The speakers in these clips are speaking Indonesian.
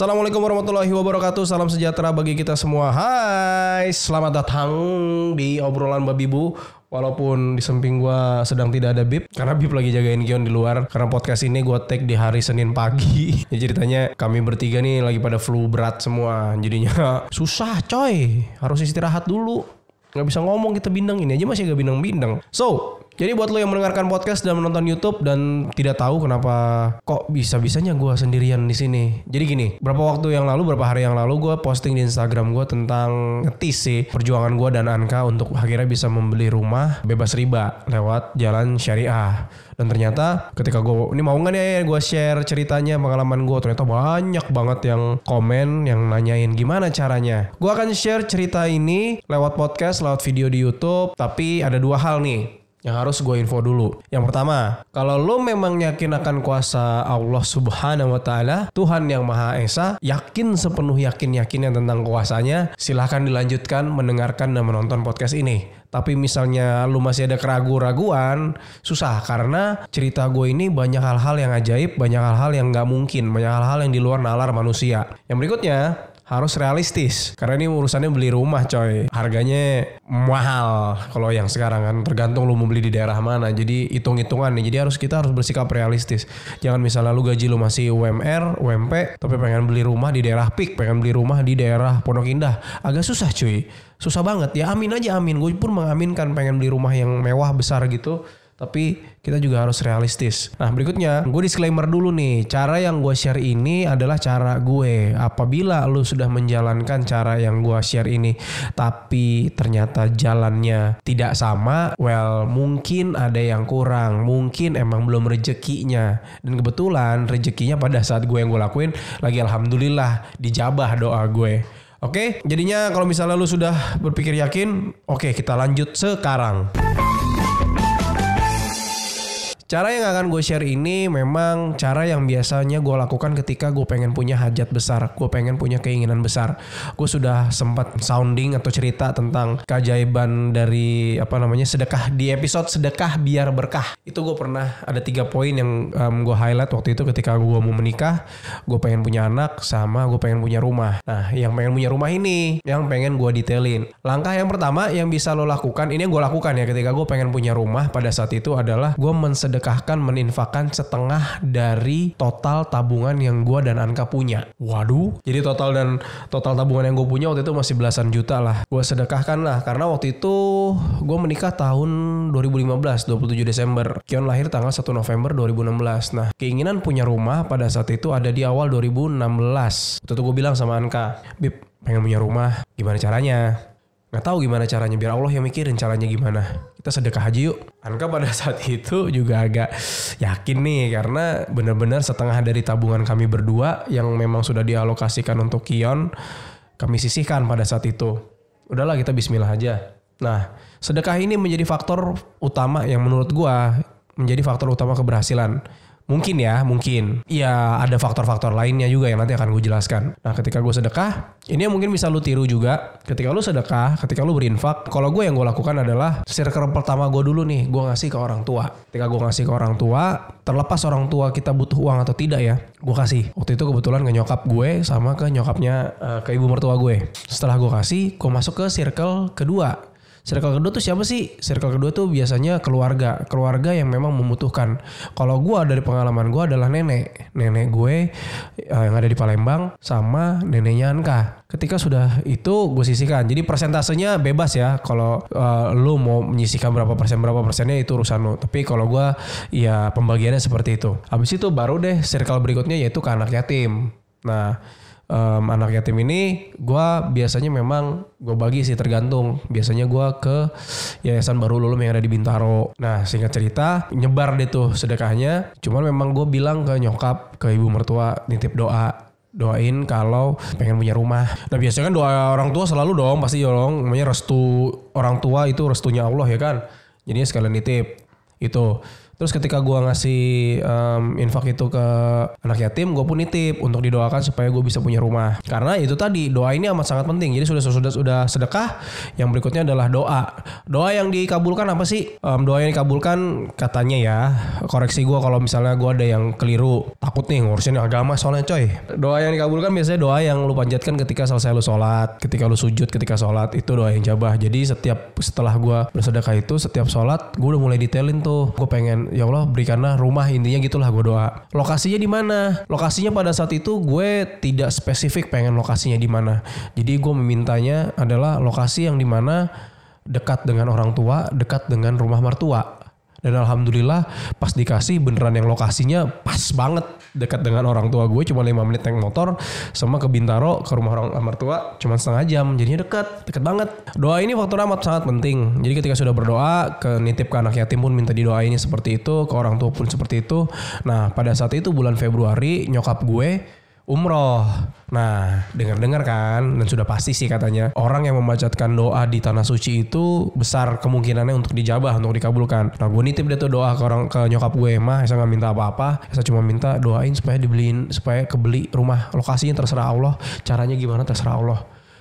Assalamualaikum warahmatullahi wabarakatuh. Salam sejahtera bagi kita semua. Hai, selamat datang di obrolan babi bu. Walaupun di samping gua sedang tidak ada Bib karena Bib lagi jagain Gion di luar karena podcast ini gua take di hari Senin pagi. ya ceritanya kami bertiga nih lagi pada flu berat semua. Jadinya susah coy. Harus istirahat dulu. Nggak bisa ngomong kita bindeng ini aja masih gak bindeng-bindeng. So, jadi buat lo yang mendengarkan podcast dan menonton YouTube dan tidak tahu kenapa kok bisa-bisanya gue sendirian di sini. Jadi gini, berapa waktu yang lalu, berapa hari yang lalu gue posting di Instagram gue tentang sih perjuangan gue dan Anka untuk akhirnya bisa membeli rumah bebas riba lewat jalan syariah. Dan ternyata ketika gue ini mau nggak nih gue share ceritanya pengalaman gue ternyata banyak banget yang komen yang nanyain gimana caranya. Gue akan share cerita ini lewat podcast, lewat video di YouTube. Tapi ada dua hal nih yang harus gue info dulu. Yang pertama, kalau lo memang yakin akan kuasa Allah Subhanahu wa taala, Tuhan yang Maha Esa, yakin sepenuh yakin-yakinnya tentang kuasanya, silahkan dilanjutkan mendengarkan dan menonton podcast ini. Tapi misalnya lu masih ada keraguan-raguan, susah karena cerita gue ini banyak hal-hal yang ajaib, banyak hal-hal yang nggak mungkin, banyak hal-hal yang di luar nalar manusia. Yang berikutnya, harus realistis. Karena ini urusannya beli rumah coy. Harganya mahal kalau yang sekarang kan. Tergantung lu mau beli di daerah mana. Jadi hitung-hitungan nih. Jadi harus kita harus bersikap realistis. Jangan misalnya lu gaji lu masih UMR UMP tapi pengen beli rumah di daerah PIK pengen beli rumah di daerah Pondok Indah. Agak susah cuy. Susah banget. Ya amin aja amin. Gue pun mengaminkan pengen beli rumah yang mewah besar gitu tapi kita juga harus realistis. Nah berikutnya, gue disclaimer dulu nih. Cara yang gue share ini adalah cara gue. Apabila lu sudah menjalankan cara yang gue share ini, tapi ternyata jalannya tidak sama, well mungkin ada yang kurang. Mungkin emang belum rezekinya. Dan kebetulan rezekinya pada saat gue yang gue lakuin, lagi alhamdulillah dijabah doa gue. Oke, jadinya kalau misalnya lu sudah berpikir yakin, oke kita lanjut sekarang. Cara yang akan gue share ini memang cara yang biasanya gue lakukan ketika gue pengen punya hajat besar, gue pengen punya keinginan besar. Gue sudah sempat sounding atau cerita tentang keajaiban dari apa namanya sedekah di episode sedekah biar berkah. Itu gue pernah ada tiga poin yang um, gue highlight waktu itu ketika gue mau menikah, gue pengen punya anak sama gue pengen punya rumah. Nah, yang pengen punya rumah ini yang pengen gue detailin. Langkah yang pertama yang bisa lo lakukan, ini yang gue lakukan ya ketika gue pengen punya rumah pada saat itu adalah gue mensedekah sedekahkan meninfakkan setengah dari total tabungan yang gue dan Anka punya. Waduh. Jadi total dan total tabungan yang gue punya waktu itu masih belasan juta lah. Gue sedekahkan lah karena waktu itu gue menikah tahun 2015 27 Desember. Kion lahir tanggal 1 November 2016. Nah keinginan punya rumah pada saat itu ada di awal 2016. Waktu itu gue bilang sama Anka, Bib pengen punya rumah, gimana caranya? Nggak tahu gimana caranya biar Allah yang mikirin caranya gimana. Kita sedekah aja yuk. Anka pada saat itu juga agak yakin nih karena benar-benar setengah dari tabungan kami berdua yang memang sudah dialokasikan untuk Kion kami sisihkan pada saat itu. Udahlah kita Bismillah aja. Nah sedekah ini menjadi faktor utama yang menurut gua menjadi faktor utama keberhasilan Mungkin ya, mungkin. Ya ada faktor-faktor lainnya juga yang nanti akan gue jelaskan. Nah ketika gue sedekah, ini yang mungkin bisa lu tiru juga. Ketika lu sedekah, ketika lu berinfak, kalau gue yang gue lakukan adalah circle pertama gue dulu nih, gue ngasih ke orang tua. Ketika gue ngasih ke orang tua, terlepas orang tua kita butuh uang atau tidak ya, gue kasih. Waktu itu kebetulan ke nyokap gue sama ke nyokapnya uh, ke ibu mertua gue. Setelah gue kasih, gue masuk ke circle kedua Circle kedua tuh siapa sih? Circle kedua tuh biasanya keluarga, keluarga yang memang membutuhkan. Kalau gue dari pengalaman gue adalah nenek, nenek gue uh, yang ada di Palembang sama neneknya Anka. Ketika sudah itu gue sisihkan. Jadi persentasenya bebas ya. Kalau uh, lu mau menyisihkan berapa persen berapa persennya itu urusan lu. Tapi kalau gue ya pembagiannya seperti itu. Habis itu baru deh circle berikutnya yaitu ke anak yatim. Nah um, anak yatim ini gue biasanya memang gue bagi sih tergantung biasanya gue ke yayasan baru lulum yang ada di Bintaro nah singkat cerita nyebar deh tuh sedekahnya cuman memang gue bilang ke nyokap ke ibu mertua nitip doa doain kalau pengen punya rumah. Nah biasanya kan doa orang tua selalu dong pasti dong namanya restu orang tua itu restunya Allah ya kan. Jadinya sekalian nitip itu. Terus ketika gue ngasih um, infak itu ke anak yatim, gue pun nitip untuk didoakan supaya gue bisa punya rumah. Karena itu tadi doa ini amat sangat penting. Jadi sudah sudah sudah sedekah, yang berikutnya adalah doa. Doa yang dikabulkan apa sih? Um, doa yang dikabulkan katanya ya, koreksi gue kalau misalnya gue ada yang keliru. Takut nih ngurusin agama soalnya coy. Doa yang dikabulkan biasanya doa yang lu panjatkan ketika selesai lu sholat, ketika lu sujud, ketika sholat itu doa yang jabah. Jadi setiap setelah gue bersedekah itu, setiap sholat gue udah mulai detailin tuh. Gue pengen ya Allah berikanlah rumah intinya gitulah gue doa. Lokasinya di mana? Lokasinya pada saat itu gue tidak spesifik pengen lokasinya di mana. Jadi gue memintanya adalah lokasi yang di mana dekat dengan orang tua, dekat dengan rumah mertua. Dan alhamdulillah pas dikasih beneran yang lokasinya pas banget dekat dengan orang tua gue cuma 5 menit naik motor sama ke Bintaro ke rumah orang mertua cuma setengah jam jadinya dekat dekat banget. Doa ini faktor amat sangat penting. Jadi ketika sudah berdoa ke nitip ke anak yatim pun minta didoainnya seperti itu ke orang tua pun seperti itu. Nah pada saat itu bulan Februari nyokap gue umroh. Nah, dengar-dengar kan, dan sudah pasti sih katanya orang yang membacakan doa di tanah suci itu besar kemungkinannya untuk dijabah, untuk dikabulkan. Nah, gue nitip deh tuh doa ke orang ke nyokap gue, mah saya nggak minta apa-apa, saya cuma minta doain supaya dibeliin, supaya kebeli rumah lokasinya terserah Allah, caranya gimana terserah Allah.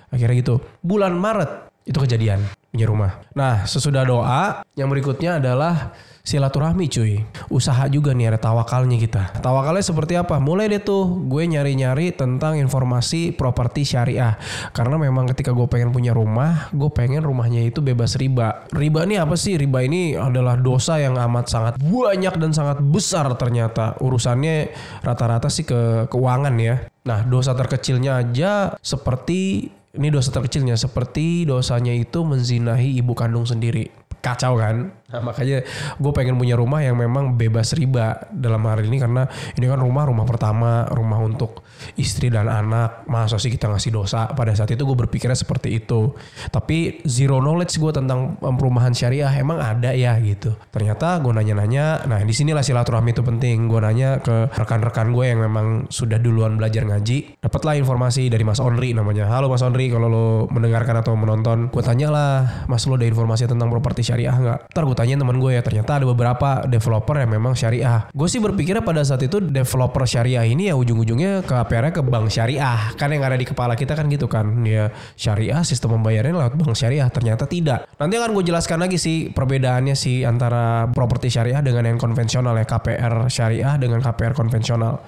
Akhirnya gitu. Bulan Maret itu kejadian punya rumah. Nah, sesudah doa, yang berikutnya adalah silaturahmi cuy. Usaha juga nih ada tawakalnya kita. Tawakalnya seperti apa? Mulai deh tuh gue nyari-nyari tentang informasi properti syariah. Karena memang ketika gue pengen punya rumah, gue pengen rumahnya itu bebas riba. Riba ini apa sih? Riba ini adalah dosa yang amat sangat banyak dan sangat besar ternyata. Urusannya rata-rata sih ke keuangan ya. Nah dosa terkecilnya aja seperti ini dosa terkecilnya seperti dosanya itu menzinahi ibu kandung sendiri kacau kan. Nah, makanya gue pengen punya rumah yang memang bebas riba dalam hari ini karena ini kan rumah rumah pertama, rumah untuk istri dan anak. Masa sih kita ngasih dosa? Pada saat itu gue berpikirnya seperti itu. Tapi zero knowledge gue tentang perumahan syariah emang ada ya gitu. Ternyata gue nanya-nanya. Nah di sinilah silaturahmi itu penting. Gue nanya ke rekan-rekan gue yang memang sudah duluan belajar ngaji. Dapatlah informasi dari Mas Onri namanya. Halo Mas Onri kalau lo mendengarkan atau menonton, gue tanya lah Mas lo ada informasi tentang properti syariah nggak? Ntar tanya teman gue ya ternyata ada beberapa developer yang memang syariah. Gue sih berpikirnya pada saat itu developer syariah ini ya ujung-ujungnya ke APR ke bank syariah. Kan yang ada di kepala kita kan gitu kan. Ya syariah sistem pembayarannya lewat bank syariah. Ternyata tidak. Nanti akan gue jelaskan lagi sih perbedaannya sih antara properti syariah dengan yang konvensional ya KPR syariah dengan KPR konvensional.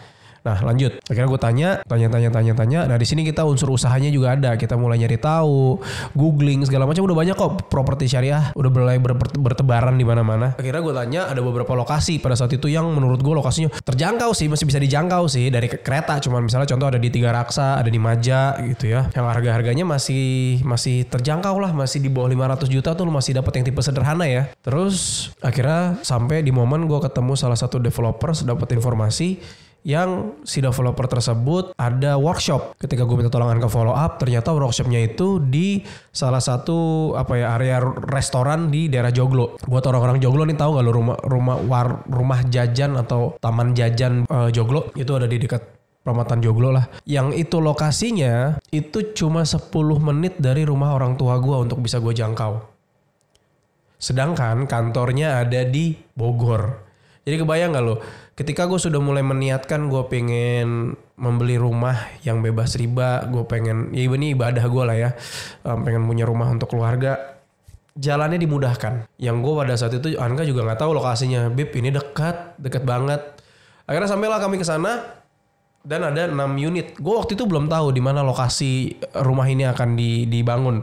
Nah lanjut, akhirnya gue tanya, tanya, tanya, tanya, tanya. Nah di sini kita unsur usahanya juga ada. Kita mulai nyari tahu, googling segala macam udah banyak kok properti syariah, udah mulai ber bertebaran di mana-mana. Akhirnya gue tanya ada beberapa lokasi pada saat itu yang menurut gue lokasinya terjangkau sih, masih bisa dijangkau sih dari kereta. Cuman misalnya contoh ada di Tiga Raksa, ada di Maja gitu ya. Yang harga-harganya masih masih terjangkau lah, masih di bawah 500 juta tuh lu masih dapat yang tipe sederhana ya. Terus akhirnya sampai di momen gue ketemu salah satu developer, dapat informasi yang si developer tersebut ada workshop. Ketika gue minta tolongan ke follow up, ternyata workshopnya itu di salah satu apa ya area restoran di daerah Joglo. Buat orang-orang Joglo nih tahu nggak lo rumah rumah war, rumah jajan atau taman jajan uh, Joglo itu ada di dekat Permatan Joglo lah. Yang itu lokasinya itu cuma 10 menit dari rumah orang tua gue untuk bisa gue jangkau. Sedangkan kantornya ada di Bogor. Jadi kebayang gak lo? Ketika gue sudah mulai meniatkan gue pengen membeli rumah yang bebas riba, gue pengen, ya ini ibadah gue lah ya, um, pengen punya rumah untuk keluarga, jalannya dimudahkan. Yang gue pada saat itu Anka juga nggak tahu lokasinya. Bib ini dekat, dekat banget. Akhirnya sampailah kami ke sana dan ada 6 unit. Gue waktu itu belum tahu di mana lokasi rumah ini akan dibangun.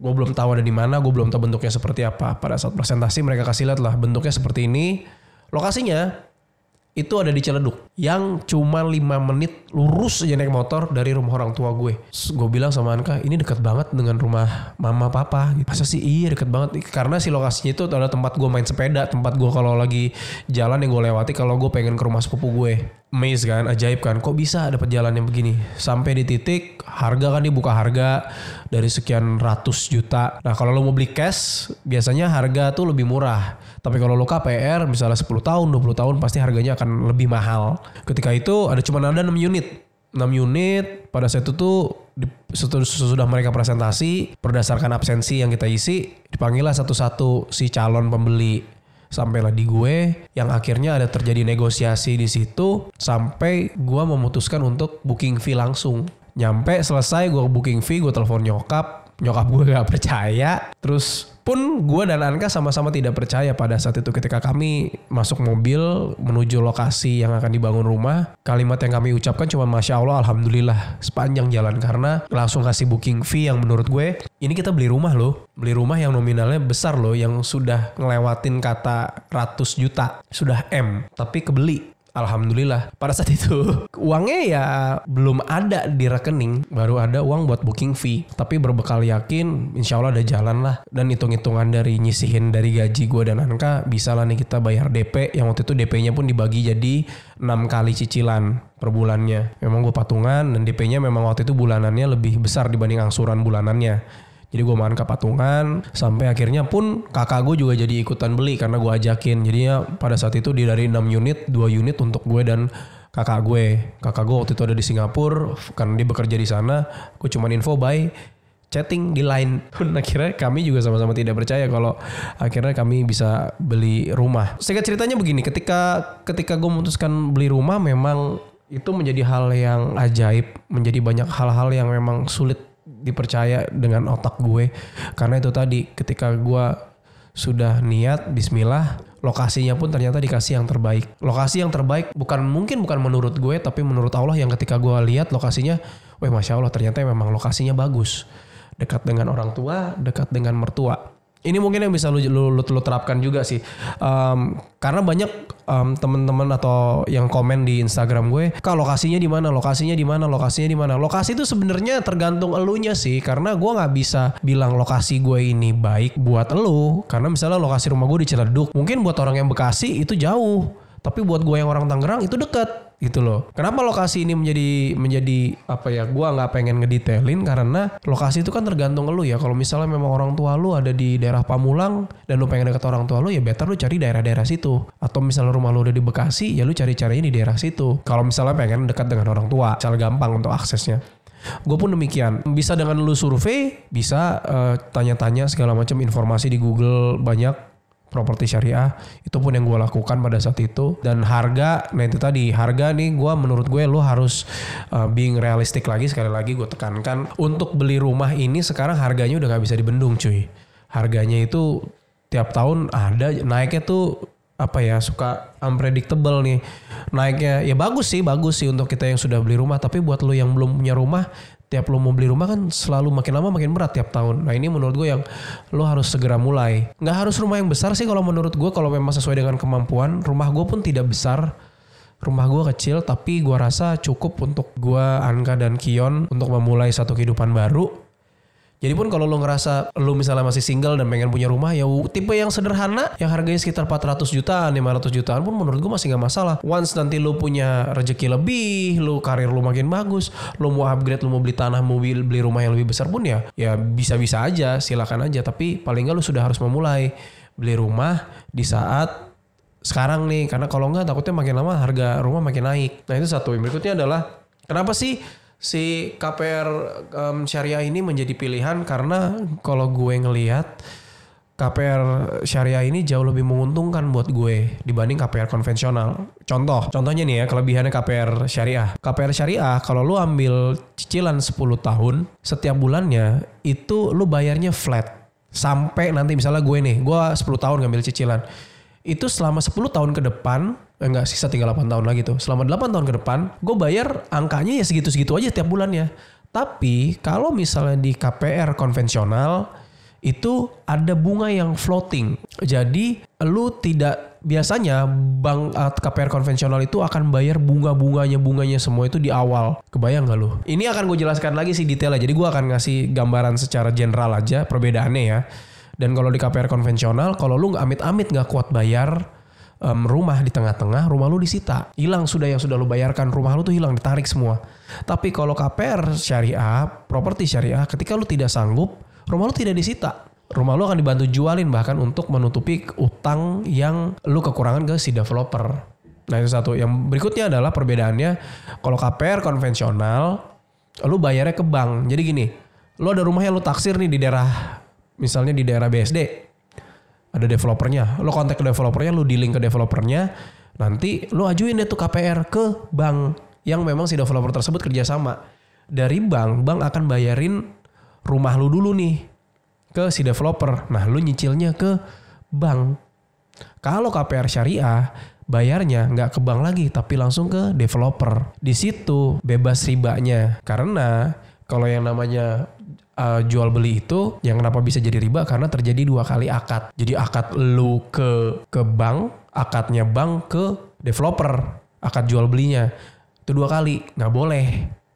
Gue belum tahu ada di mana, gue belum tahu bentuknya seperti apa. Pada saat presentasi mereka kasih lihat lah bentuknya seperti ini Lokasinya itu ada di Ciledug yang cuma 5 menit lurus aja naik motor dari rumah orang tua gue. Gue bilang sama Anka, ini dekat banget dengan rumah mama papa. Masa sih iya dekat banget? Karena si lokasinya itu adalah tempat gue main sepeda, tempat gue kalau lagi jalan yang gue lewati kalau gue pengen ke rumah sepupu gue. Maze kan, ajaib kan. Kok bisa dapat jalan yang begini? Sampai di titik harga kan dibuka harga dari sekian ratus juta. Nah kalau lo mau beli cash, biasanya harga tuh lebih murah. Tapi kalau lo KPR misalnya 10 tahun, 20 tahun pasti harganya akan lebih mahal. Ketika itu ada cuma ada 6 unit. 6 unit pada saat itu tuh sesudah mereka presentasi berdasarkan absensi yang kita isi dipanggil lah satu-satu si calon pembeli sampailah di gue yang akhirnya ada terjadi negosiasi di situ sampai gue memutuskan untuk booking fee langsung. Nyampe selesai gue booking fee gue telepon nyokap nyokap gue gak percaya. Terus pun gue dan Anka sama-sama tidak percaya pada saat itu ketika kami masuk mobil menuju lokasi yang akan dibangun rumah. Kalimat yang kami ucapkan cuma masya Allah alhamdulillah. Sepanjang jalan karena langsung kasih booking fee yang menurut gue ini kita beli rumah loh. Beli rumah yang nominalnya besar loh yang sudah ngelewatin kata ratus juta sudah M tapi kebeli Alhamdulillah pada saat itu. Uangnya ya belum ada di rekening. Baru ada uang buat booking fee. Tapi berbekal yakin insya Allah ada jalan lah. Dan hitung-hitungan dari nyisihin dari gaji gue dan Anka bisa lah nih kita bayar DP yang waktu itu DP-nya pun dibagi jadi 6 kali cicilan per bulannya. Memang gue patungan dan DP-nya memang waktu itu bulanannya lebih besar dibanding angsuran bulanannya jadi gue makan ke patungan sampai akhirnya pun kakak gue juga jadi ikutan beli karena gue ajakin. Jadinya pada saat itu di dari 6 unit, 2 unit untuk gue dan kakak gue. Kakak gue waktu itu ada di Singapura karena dia bekerja di sana. Gue cuma info by chatting di line. Akhirnya kami juga sama-sama tidak percaya kalau akhirnya kami bisa beli rumah. Singkat ceritanya begini, ketika ketika gue memutuskan beli rumah memang itu menjadi hal yang ajaib, menjadi banyak hal-hal yang memang sulit dipercaya dengan otak gue. Karena itu tadi ketika gue sudah niat Bismillah lokasinya pun ternyata dikasih yang terbaik. Lokasi yang terbaik bukan mungkin bukan menurut gue tapi menurut Allah yang ketika gue lihat lokasinya wah masya Allah ternyata memang lokasinya bagus. Dekat dengan orang tua dekat dengan mertua ini mungkin yang bisa lu, lu, lu, lu terapkan juga sih. Um, karena banyak um, temen-temen atau yang komen di Instagram gue, kak lokasinya di mana, lokasinya di mana, lokasinya di mana. Lokasi itu sebenarnya tergantung elunya sih, karena gue nggak bisa bilang lokasi gue ini baik buat elu. Karena misalnya lokasi rumah gue di Ciledug, mungkin buat orang yang Bekasi itu jauh, tapi buat gue yang orang Tangerang itu dekat gitu loh. Kenapa lokasi ini menjadi menjadi apa ya? Gua nggak pengen ngedetailin karena lokasi itu kan tergantung lu ya. Kalau misalnya memang orang tua lu ada di daerah Pamulang dan lu pengen deket orang tua lu ya better lu cari daerah-daerah situ. Atau misalnya rumah lu udah di Bekasi ya lu cari caranya di daerah situ. Kalau misalnya pengen dekat dengan orang tua, cara gampang untuk aksesnya. Gue pun demikian. Bisa dengan lu survei, bisa uh, tanya-tanya segala macam informasi di Google banyak properti syariah itu pun yang gue lakukan pada saat itu. Dan harga nah itu tadi harga nih gue menurut gue lo harus uh, being realistik lagi sekali lagi gue tekankan untuk beli rumah ini sekarang harganya udah gak bisa dibendung cuy. Harganya itu tiap tahun ada naiknya tuh apa ya suka unpredictable nih. Naiknya ya bagus sih bagus sih untuk kita yang sudah beli rumah tapi buat lo yang belum punya rumah tiap lo mau beli rumah kan selalu makin lama makin berat tiap tahun. Nah ini menurut gue yang lo harus segera mulai. Nggak harus rumah yang besar sih kalau menurut gue kalau memang sesuai dengan kemampuan. Rumah gue pun tidak besar. Rumah gue kecil tapi gue rasa cukup untuk gue, Anka dan Kion untuk memulai satu kehidupan baru jadi pun kalau lo ngerasa lo misalnya masih single dan pengen punya rumah ya tipe yang sederhana yang harganya sekitar 400 jutaan, 500 jutaan pun menurut gue masih nggak masalah. Once nanti lo punya rezeki lebih, lo karir lo makin bagus, lo mau upgrade, lo mau beli tanah, mau beli, beli rumah yang lebih besar pun ya ya bisa-bisa aja, silakan aja. Tapi paling nggak lo sudah harus memulai beli rumah di saat sekarang nih karena kalau nggak takutnya makin lama harga rumah makin naik. Nah itu satu. Yang berikutnya adalah kenapa sih si KPR um, syariah ini menjadi pilihan karena kalau gue ngelihat KPR syariah ini jauh lebih menguntungkan buat gue dibanding KPR konvensional. Contoh, contohnya nih ya kelebihannya KPR syariah. KPR syariah kalau lu ambil cicilan 10 tahun, setiap bulannya itu lu bayarnya flat. Sampai nanti misalnya gue nih, gue 10 tahun ngambil cicilan. Itu selama 10 tahun ke depan eh, enggak sisa tinggal 8 tahun lagi tuh. Selama 8 tahun ke depan, gue bayar angkanya ya segitu-segitu aja tiap bulannya. Tapi kalau misalnya di KPR konvensional itu ada bunga yang floating. Jadi lu tidak biasanya bank eh, KPR konvensional itu akan bayar bunga-bunganya bunganya semua itu di awal. Kebayang gak lu? Ini akan gue jelaskan lagi sih detailnya. Jadi gue akan ngasih gambaran secara general aja perbedaannya ya. Dan kalau di KPR konvensional, kalau lu amit-amit nggak kuat bayar, um, rumah di tengah-tengah, rumah lu disita. Hilang sudah yang sudah lu bayarkan, rumah lu tuh hilang, ditarik semua. Tapi kalau KPR syariah, properti syariah, ketika lu tidak sanggup, rumah lu tidak disita. Rumah lu akan dibantu jualin bahkan untuk menutupi utang yang lu kekurangan ke si developer. Nah itu satu. Yang berikutnya adalah perbedaannya kalau KPR konvensional, lu bayarnya ke bank. Jadi gini, lu ada rumah yang lu taksir nih di daerah, misalnya di daerah BSD, ada developernya. Lo kontak ke developernya, lo dealing ke developernya, nanti lo ajuin deh tuh KPR ke bank yang memang si developer tersebut kerjasama. Dari bank, bank akan bayarin rumah lu dulu nih ke si developer. Nah, lu nyicilnya ke bank. Kalau KPR syariah bayarnya nggak ke bank lagi tapi langsung ke developer. Di situ bebas ribanya karena kalau yang namanya uh, jual beli itu yang kenapa bisa jadi riba karena terjadi dua kali akad. Jadi akad lu ke ke bank, akadnya bank ke developer, akad jual belinya itu dua kali nggak boleh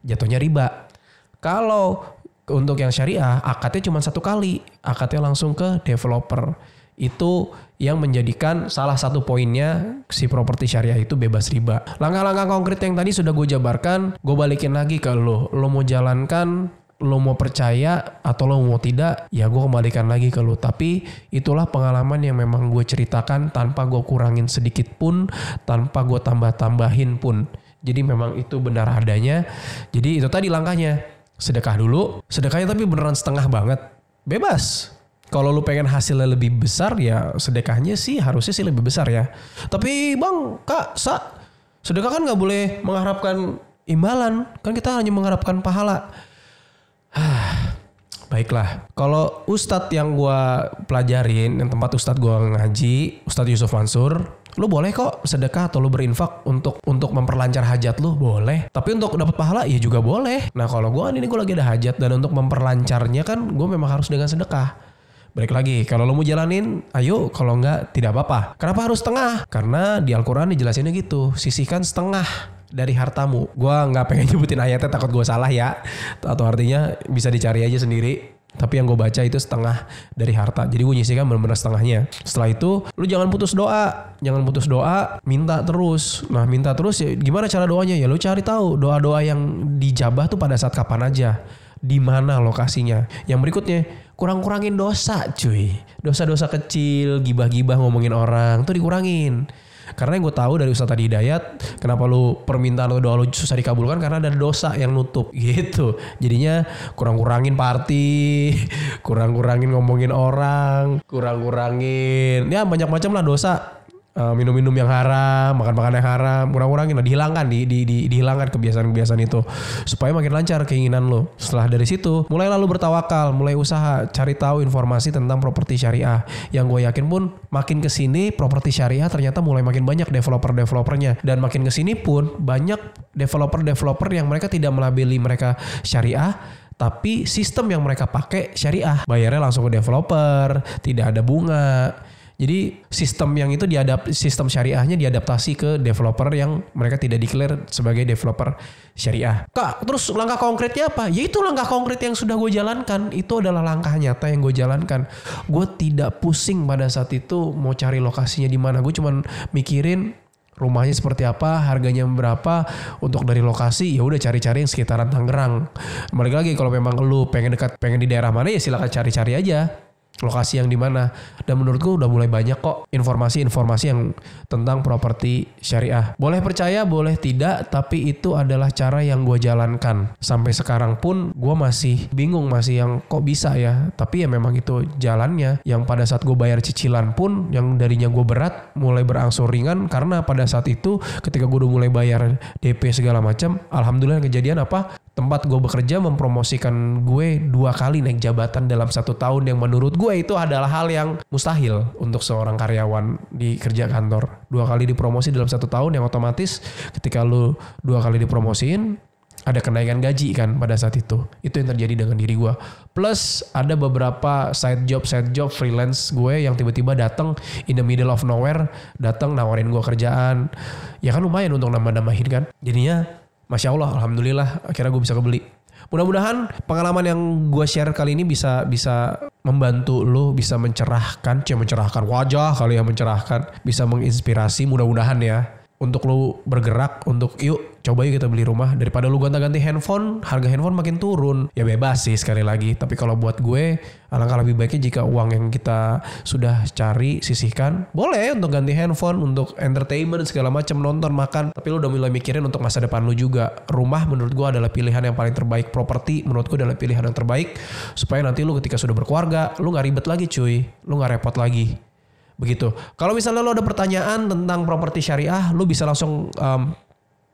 jatuhnya riba. Kalau untuk yang syariah akadnya cuma satu kali, akadnya langsung ke developer. Itu yang menjadikan salah satu poinnya si properti syariah itu bebas riba. Langkah-langkah konkret yang tadi sudah gue jabarkan, gue balikin lagi ke lo. Lo mau jalankan lo mau percaya atau lo mau tidak, ya gue kembalikan lagi ke lo. Tapi itulah pengalaman yang memang gue ceritakan tanpa gue kurangin sedikit pun, tanpa gue tambah-tambahin pun. Jadi memang itu benar adanya. Jadi itu tadi langkahnya. Sedekah dulu. Sedekahnya tapi beneran setengah banget. Bebas. Kalau lu pengen hasilnya lebih besar ya sedekahnya sih harusnya sih lebih besar ya. Tapi bang, kak, sa, sedekah kan nggak boleh mengharapkan imbalan. Kan kita hanya mengharapkan pahala. Baiklah, kalau ustadz yang gue pelajarin, yang tempat ustadz gue ngaji, Ustadz Yusuf Mansur, lu boleh kok sedekah atau lu berinfak untuk untuk memperlancar hajat lu boleh tapi untuk dapat pahala ya juga boleh nah kalau gue ini gue lagi ada hajat dan untuk memperlancarnya kan gue memang harus dengan sedekah Balik lagi, kalau lo mau jalanin, ayo. Kalau enggak, tidak apa-apa. Kenapa harus setengah? Karena di Al-Quran dijelasinnya gitu. Sisihkan setengah dari hartamu. Gua nggak pengen nyebutin ayatnya takut gue salah ya. Atau artinya bisa dicari aja sendiri. Tapi yang gue baca itu setengah dari harta. Jadi gue nyisikan benar-benar setengahnya. Setelah itu, lu jangan putus doa. Jangan putus doa, minta terus. Nah minta terus ya gimana cara doanya? Ya lu cari tahu doa-doa yang dijabah tuh pada saat kapan aja. Di mana lokasinya. Yang berikutnya, kurang-kurangin dosa cuy. Dosa-dosa kecil, gibah-gibah ngomongin orang tuh dikurangin. Karena yang gue tahu dari Ustaz tadi Hidayat, kenapa lu permintaan atau doa lu susah dikabulkan? Karena ada dosa yang nutup. Gitu. Jadinya kurang-kurangin party, kurang-kurangin ngomongin orang, kurang-kurangin ya banyak macam lah dosa minum-minum yang haram, makan-makan yang haram, kurang-kurangin lah, dihilangkan, di, di, di, dihilangkan kebiasaan-kebiasaan itu supaya makin lancar keinginan lo. Setelah dari situ, mulai lalu bertawakal, mulai usaha, cari tahu informasi tentang properti syariah. Yang gue yakin pun makin ke sini properti syariah ternyata mulai makin banyak developer-developernya dan makin ke sini pun banyak developer-developer yang mereka tidak melabeli mereka syariah tapi sistem yang mereka pakai syariah bayarnya langsung ke developer tidak ada bunga jadi sistem yang itu diadap sistem syariahnya diadaptasi ke developer yang mereka tidak declare sebagai developer syariah. Kak, terus langkah konkretnya apa? Ya itu langkah konkret yang sudah gue jalankan. Itu adalah langkah nyata yang gue jalankan. Gue tidak pusing pada saat itu mau cari lokasinya di mana. Gue cuman mikirin rumahnya seperti apa, harganya berapa untuk dari lokasi ya udah cari-cari yang sekitaran Tangerang. Balik lagi kalau memang lu pengen dekat pengen di daerah mana ya silakan cari-cari aja lokasi yang di mana. Dan menurutku udah mulai banyak kok informasi-informasi yang tentang properti syariah. Boleh percaya boleh tidak tapi itu adalah cara yang gue jalankan. Sampai sekarang pun gue masih bingung masih yang kok bisa ya. Tapi ya memang itu jalannya. Yang pada saat gue bayar cicilan pun yang darinya gue berat mulai berangsur ringan. Karena pada saat itu ketika gue udah mulai bayar DP segala macam alhamdulillah kejadian apa tempat gue bekerja mempromosikan gue dua kali naik jabatan dalam satu tahun yang menurut gue itu adalah hal yang mustahil untuk seorang karyawan di kerja kantor. Dua kali dipromosi dalam satu tahun yang otomatis ketika lu dua kali dipromosiin ada kenaikan gaji kan pada saat itu. Itu yang terjadi dengan diri gue. Plus ada beberapa side job side job freelance gue yang tiba-tiba datang in the middle of nowhere, datang nawarin gue kerjaan. Ya kan lumayan untuk nambah-nambahin kan. Jadinya Masya Allah, Alhamdulillah akhirnya gue bisa kebeli. Mudah-mudahan pengalaman yang gue share kali ini bisa bisa membantu lo, bisa mencerahkan, cuma mencerahkan wajah kali ya mencerahkan, bisa menginspirasi mudah-mudahan ya untuk lo bergerak untuk yuk coba yuk kita beli rumah. Daripada lu gonta-ganti handphone harga handphone makin turun. Ya bebas sih sekali lagi. Tapi kalau buat gue alangkah lebih baiknya jika uang yang kita sudah cari sisihkan. Boleh untuk ganti handphone untuk entertainment segala macam nonton makan. Tapi lu udah mulai mikirin untuk masa depan lu juga. Rumah menurut gue adalah pilihan yang paling terbaik. Properti menurut gue adalah pilihan yang terbaik. Supaya nanti lu ketika sudah berkeluarga lu nggak ribet lagi cuy. Lu nggak repot lagi. Begitu. Kalau misalnya lo ada pertanyaan tentang properti syariah lu bisa langsung um,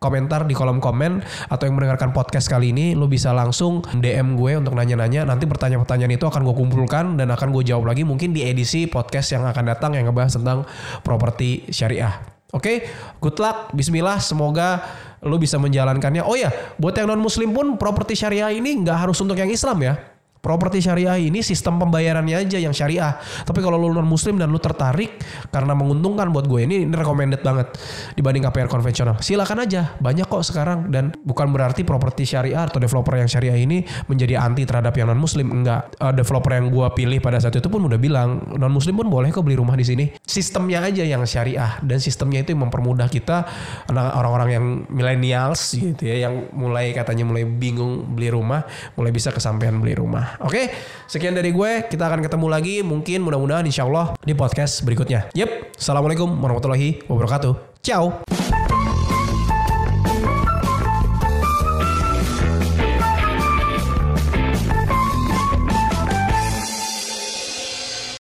komentar di kolom komen atau yang mendengarkan podcast kali ini lo bisa langsung DM gue untuk nanya-nanya. Nanti pertanyaan-pertanyaan itu akan gue kumpulkan dan akan gue jawab lagi mungkin di edisi podcast yang akan datang yang ngebahas tentang properti syariah. Oke, good luck, Bismillah, semoga lo bisa menjalankannya. Oh ya, buat yang non Muslim pun properti syariah ini nggak harus untuk yang Islam ya properti syariah ini sistem pembayarannya aja yang syariah. Tapi kalau lu non muslim dan lu tertarik karena menguntungkan buat gue ini, ini recommended banget dibanding KPR konvensional. Silakan aja, banyak kok sekarang dan bukan berarti properti syariah atau developer yang syariah ini menjadi anti terhadap yang non muslim. Enggak, uh, developer yang gue pilih pada saat itu pun udah bilang non muslim pun boleh kok beli rumah di sini. Sistemnya aja yang syariah dan sistemnya itu yang mempermudah kita orang-orang yang millennials gitu ya yang mulai katanya mulai bingung beli rumah, mulai bisa kesampaian beli rumah. Oke, sekian dari gue. Kita akan ketemu lagi mungkin mudah-mudahan insya Allah di podcast berikutnya. Yep, Assalamualaikum warahmatullahi wabarakatuh. Ciao.